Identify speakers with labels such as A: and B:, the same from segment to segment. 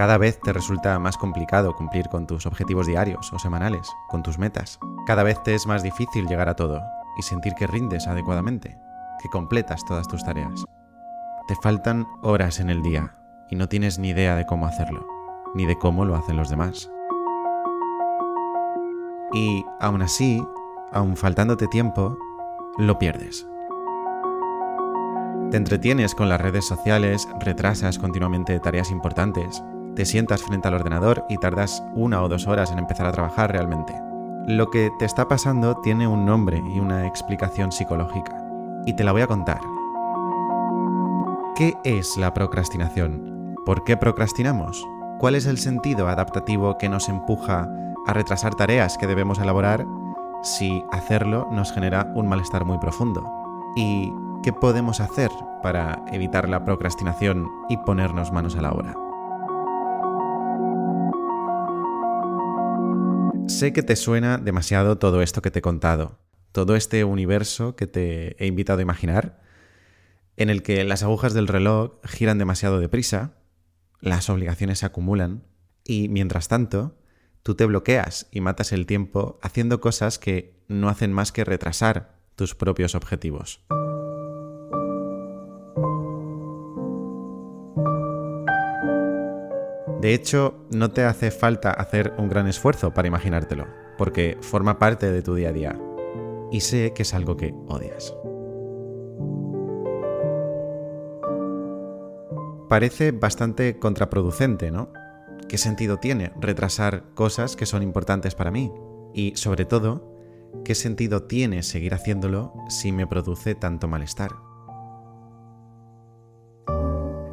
A: Cada vez te resulta más complicado cumplir con tus objetivos diarios o semanales, con tus metas. Cada vez te es más difícil llegar a todo y sentir que rindes adecuadamente, que completas todas tus tareas. Te faltan horas en el día y no tienes ni idea de cómo hacerlo, ni de cómo lo hacen los demás. Y aún así, aún faltándote tiempo, lo pierdes. Te entretienes con las redes sociales, retrasas continuamente tareas importantes, te sientas frente al ordenador y tardas una o dos horas en empezar a trabajar realmente. Lo que te está pasando tiene un nombre y una explicación psicológica, y te la voy a contar. ¿Qué es la procrastinación? ¿Por qué procrastinamos? ¿Cuál es el sentido adaptativo que nos empuja a retrasar tareas que debemos elaborar si hacerlo nos genera un malestar muy profundo? ¿Y qué podemos hacer para evitar la procrastinación y ponernos manos a la obra? Sé que te suena demasiado todo esto que te he contado, todo este universo que te he invitado a imaginar, en el que las agujas del reloj giran demasiado deprisa, las obligaciones se acumulan y mientras tanto tú te bloqueas y matas el tiempo haciendo cosas que no hacen más que retrasar tus propios objetivos. De hecho, no te hace falta hacer un gran esfuerzo para imaginártelo, porque forma parte de tu día a día. Y sé que es algo que odias. Parece bastante contraproducente, ¿no? ¿Qué sentido tiene retrasar cosas que son importantes para mí? Y sobre todo, ¿qué sentido tiene seguir haciéndolo si me produce tanto malestar?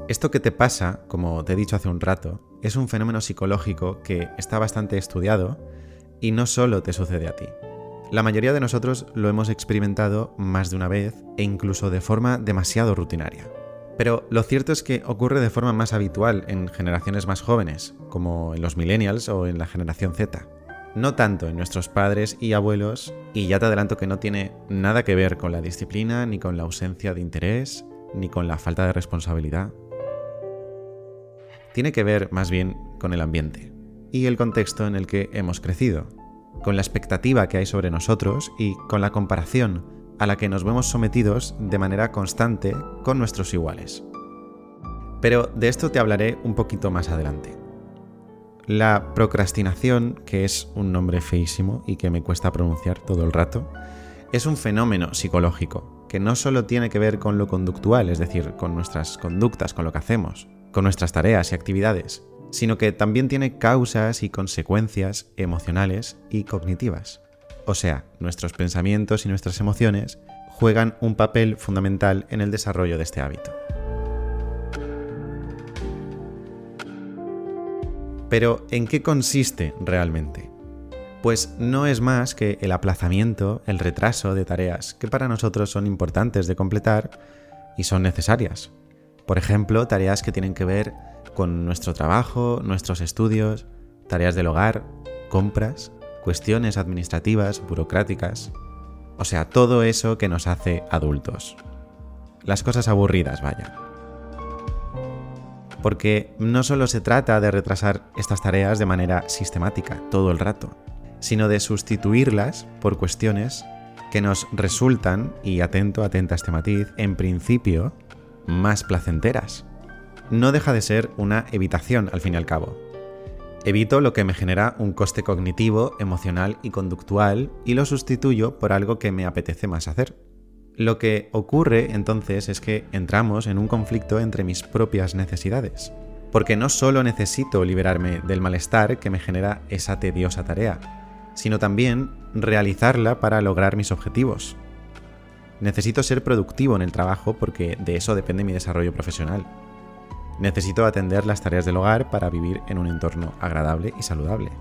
A: Esto que te pasa, como te he dicho hace un rato, es un fenómeno psicológico que está bastante estudiado y no solo te sucede a ti. La mayoría de nosotros lo hemos experimentado más de una vez e incluso de forma demasiado rutinaria. Pero lo cierto es que ocurre de forma más habitual en generaciones más jóvenes, como en los millennials o en la generación Z. No tanto en nuestros padres y abuelos, y ya te adelanto que no tiene nada que ver con la disciplina, ni con la ausencia de interés, ni con la falta de responsabilidad tiene que ver más bien con el ambiente y el contexto en el que hemos crecido, con la expectativa que hay sobre nosotros y con la comparación a la que nos vemos sometidos de manera constante con nuestros iguales. Pero de esto te hablaré un poquito más adelante. La procrastinación, que es un nombre feísimo y que me cuesta pronunciar todo el rato, es un fenómeno psicológico que no solo tiene que ver con lo conductual, es decir, con nuestras conductas, con lo que hacemos, con nuestras tareas y actividades, sino que también tiene causas y consecuencias emocionales y cognitivas. O sea, nuestros pensamientos y nuestras emociones juegan un papel fundamental en el desarrollo de este hábito. Pero, ¿en qué consiste realmente? Pues no es más que el aplazamiento, el retraso de tareas que para nosotros son importantes de completar y son necesarias, por ejemplo, tareas que tienen que ver con nuestro trabajo, nuestros estudios, tareas del hogar, compras, cuestiones administrativas, burocráticas. O sea, todo eso que nos hace adultos. Las cosas aburridas, vaya. Porque no solo se trata de retrasar estas tareas de manera sistemática, todo el rato, sino de sustituirlas por cuestiones que nos resultan, y atento, atenta a este matiz, en principio, más placenteras. No deja de ser una evitación al fin y al cabo. Evito lo que me genera un coste cognitivo, emocional y conductual y lo sustituyo por algo que me apetece más hacer. Lo que ocurre entonces es que entramos en un conflicto entre mis propias necesidades. Porque no solo necesito liberarme del malestar que me genera esa tediosa tarea, sino también realizarla para lograr mis objetivos, Necesito ser productivo en el trabajo porque de eso depende mi desarrollo profesional. Necesito atender las tareas del hogar para vivir en un entorno agradable y saludable.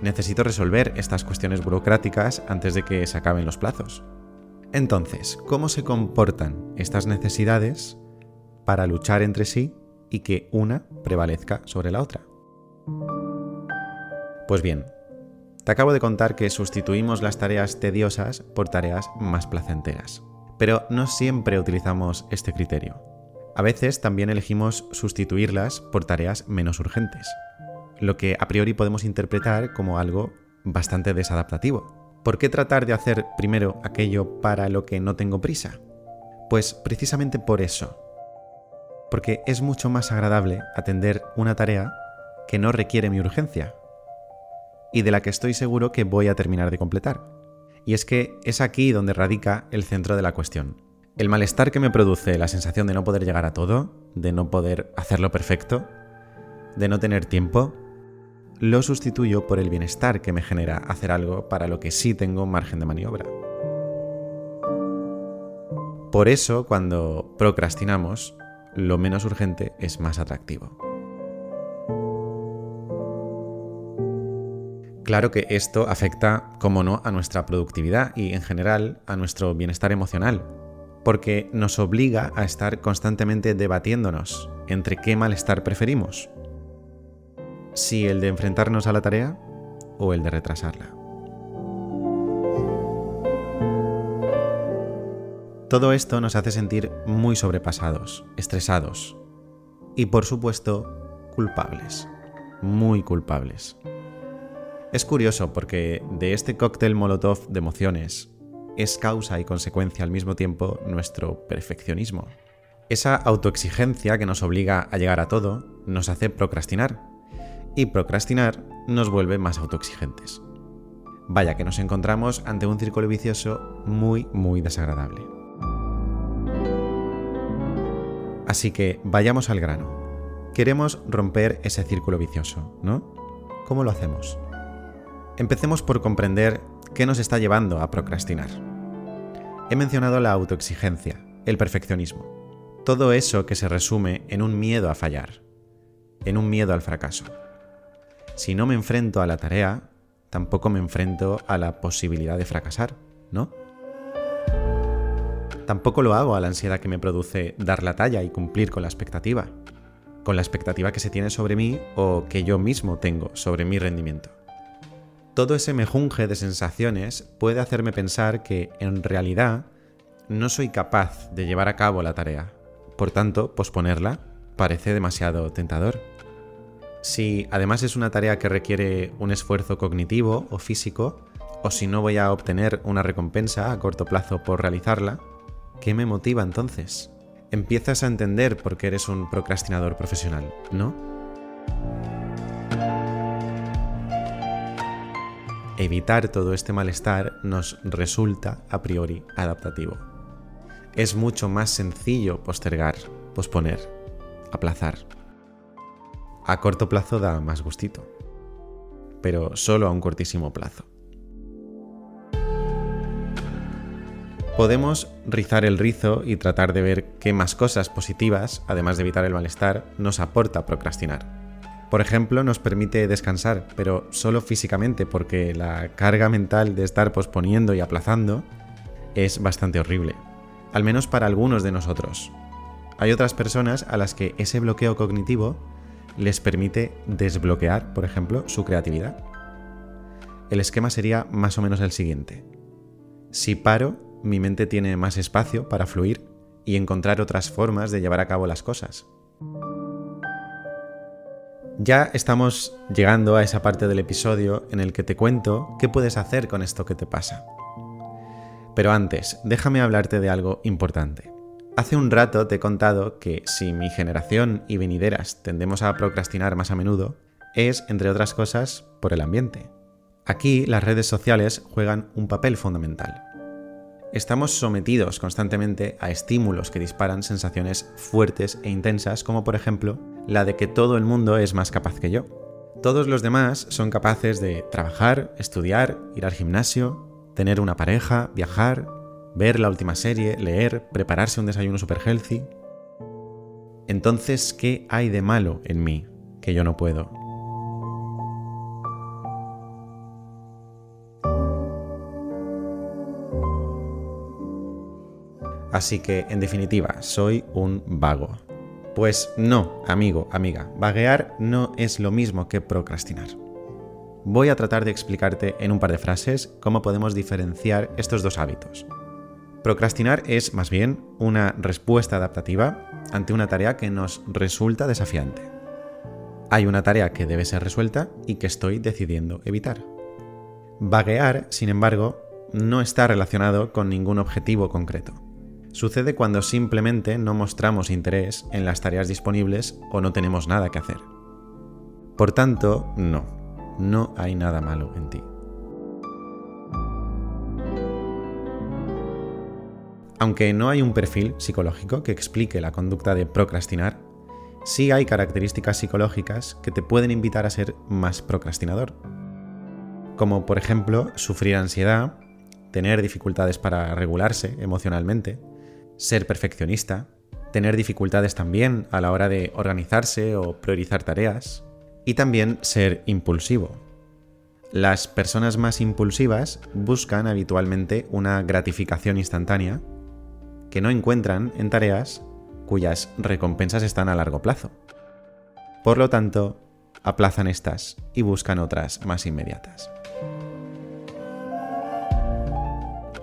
A: Necesito resolver estas cuestiones burocráticas antes de que se acaben los plazos. Entonces, ¿cómo se comportan estas necesidades para luchar entre sí y que una prevalezca sobre la otra? Pues bien, te acabo de contar que sustituimos las tareas tediosas por tareas más placenteras. Pero no siempre utilizamos este criterio. A veces también elegimos sustituirlas por tareas menos urgentes, lo que a priori podemos interpretar como algo bastante desadaptativo. ¿Por qué tratar de hacer primero aquello para lo que no tengo prisa? Pues precisamente por eso. Porque es mucho más agradable atender una tarea que no requiere mi urgencia y de la que estoy seguro que voy a terminar de completar. Y es que es aquí donde radica el centro de la cuestión. El malestar que me produce la sensación de no poder llegar a todo, de no poder hacerlo perfecto, de no tener tiempo, lo sustituyo por el bienestar que me genera hacer algo para lo que sí tengo margen de maniobra. Por eso, cuando procrastinamos, lo menos urgente es más atractivo. Claro que esto afecta, como no, a nuestra productividad y en general a nuestro bienestar emocional, porque nos obliga a estar constantemente debatiéndonos entre qué malestar preferimos. Si el de enfrentarnos a la tarea o el de retrasarla. Todo esto nos hace sentir muy sobrepasados, estresados y por supuesto culpables, muy culpables. Es curioso porque de este cóctel molotov de emociones es causa y consecuencia al mismo tiempo nuestro perfeccionismo. Esa autoexigencia que nos obliga a llegar a todo nos hace procrastinar y procrastinar nos vuelve más autoexigentes. Vaya que nos encontramos ante un círculo vicioso muy, muy desagradable. Así que vayamos al grano. Queremos romper ese círculo vicioso, ¿no? ¿Cómo lo hacemos? Empecemos por comprender qué nos está llevando a procrastinar. He mencionado la autoexigencia, el perfeccionismo, todo eso que se resume en un miedo a fallar, en un miedo al fracaso. Si no me enfrento a la tarea, tampoco me enfrento a la posibilidad de fracasar, ¿no? Tampoco lo hago a la ansiedad que me produce dar la talla y cumplir con la expectativa, con la expectativa que se tiene sobre mí o que yo mismo tengo sobre mi rendimiento. Todo ese mejunje de sensaciones puede hacerme pensar que, en realidad, no soy capaz de llevar a cabo la tarea. Por tanto, posponerla parece demasiado tentador. Si además es una tarea que requiere un esfuerzo cognitivo o físico, o si no voy a obtener una recompensa a corto plazo por realizarla, ¿qué me motiva entonces? Empiezas a entender por qué eres un procrastinador profesional, ¿no? Evitar todo este malestar nos resulta a priori adaptativo. Es mucho más sencillo postergar, posponer, aplazar. A corto plazo da más gustito, pero solo a un cortísimo plazo. Podemos rizar el rizo y tratar de ver qué más cosas positivas, además de evitar el malestar, nos aporta procrastinar. Por ejemplo, nos permite descansar, pero solo físicamente, porque la carga mental de estar posponiendo y aplazando es bastante horrible, al menos para algunos de nosotros. Hay otras personas a las que ese bloqueo cognitivo les permite desbloquear, por ejemplo, su creatividad. El esquema sería más o menos el siguiente. Si paro, mi mente tiene más espacio para fluir y encontrar otras formas de llevar a cabo las cosas. Ya estamos llegando a esa parte del episodio en el que te cuento qué puedes hacer con esto que te pasa. Pero antes, déjame hablarte de algo importante. Hace un rato te he contado que si mi generación y venideras tendemos a procrastinar más a menudo, es, entre otras cosas, por el ambiente. Aquí las redes sociales juegan un papel fundamental. Estamos sometidos constantemente a estímulos que disparan sensaciones fuertes e intensas, como por ejemplo la de que todo el mundo es más capaz que yo. Todos los demás son capaces de trabajar, estudiar, ir al gimnasio, tener una pareja, viajar, ver la última serie, leer, prepararse un desayuno super healthy. Entonces, ¿qué hay de malo en mí que yo no puedo? Así que, en definitiva, soy un vago. Pues no, amigo, amiga, vaguear no es lo mismo que procrastinar. Voy a tratar de explicarte en un par de frases cómo podemos diferenciar estos dos hábitos. Procrastinar es más bien una respuesta adaptativa ante una tarea que nos resulta desafiante. Hay una tarea que debe ser resuelta y que estoy decidiendo evitar. Vaguear, sin embargo, no está relacionado con ningún objetivo concreto. Sucede cuando simplemente no mostramos interés en las tareas disponibles o no tenemos nada que hacer. Por tanto, no, no hay nada malo en ti. Aunque no hay un perfil psicológico que explique la conducta de procrastinar, sí hay características psicológicas que te pueden invitar a ser más procrastinador. Como por ejemplo sufrir ansiedad, tener dificultades para regularse emocionalmente, ser perfeccionista, tener dificultades también a la hora de organizarse o priorizar tareas, y también ser impulsivo. Las personas más impulsivas buscan habitualmente una gratificación instantánea que no encuentran en tareas cuyas recompensas están a largo plazo. Por lo tanto, aplazan estas y buscan otras más inmediatas.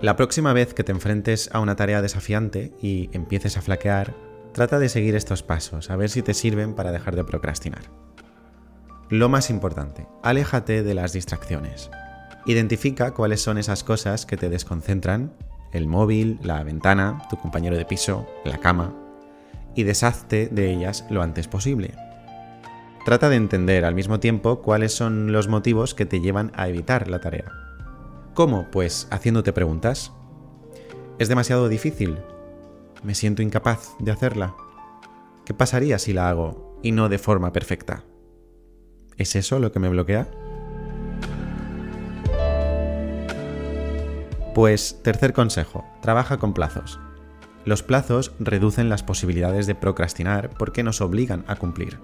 A: La próxima vez que te enfrentes a una tarea desafiante y empieces a flaquear, trata de seguir estos pasos, a ver si te sirven para dejar de procrastinar. Lo más importante, aléjate de las distracciones. Identifica cuáles son esas cosas que te desconcentran el móvil, la ventana, tu compañero de piso, la cama, y deshazte de ellas lo antes posible. Trata de entender al mismo tiempo cuáles son los motivos que te llevan a evitar la tarea. ¿Cómo? Pues haciéndote preguntas. ¿Es demasiado difícil? ¿Me siento incapaz de hacerla? ¿Qué pasaría si la hago y no de forma perfecta? ¿Es eso lo que me bloquea? Pues tercer consejo, trabaja con plazos. Los plazos reducen las posibilidades de procrastinar porque nos obligan a cumplir.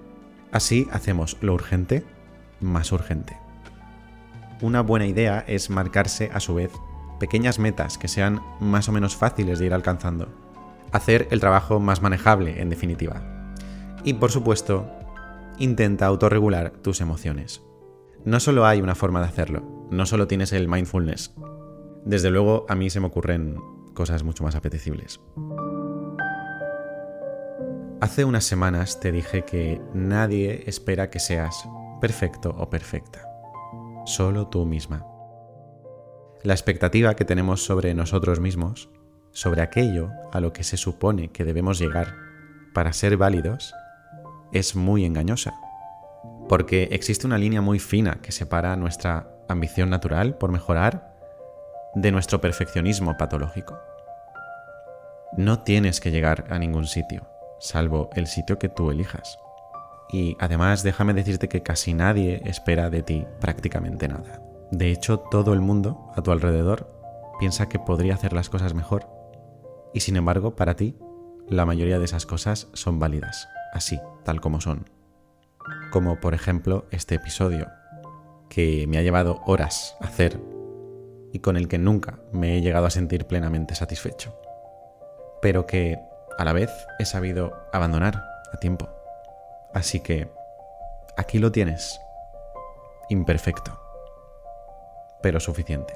A: Así hacemos lo urgente más urgente. Una buena idea es marcarse a su vez pequeñas metas que sean más o menos fáciles de ir alcanzando. Hacer el trabajo más manejable, en definitiva. Y por supuesto, intenta autorregular tus emociones. No solo hay una forma de hacerlo, no solo tienes el mindfulness, desde luego, a mí se me ocurren cosas mucho más apetecibles. Hace unas semanas te dije que nadie espera que seas perfecto o perfecta. Solo tú misma. La expectativa que tenemos sobre nosotros mismos, sobre aquello a lo que se supone que debemos llegar para ser válidos, es muy engañosa. Porque existe una línea muy fina que separa nuestra ambición natural por mejorar de nuestro perfeccionismo patológico. No tienes que llegar a ningún sitio, salvo el sitio que tú elijas. Y además déjame decirte que casi nadie espera de ti prácticamente nada. De hecho, todo el mundo a tu alrededor piensa que podría hacer las cosas mejor. Y sin embargo, para ti, la mayoría de esas cosas son válidas, así, tal como son. Como por ejemplo este episodio, que me ha llevado horas hacer y con el que nunca me he llegado a sentir plenamente satisfecho, pero que a la vez he sabido abandonar a tiempo. Así que aquí lo tienes, imperfecto, pero suficiente.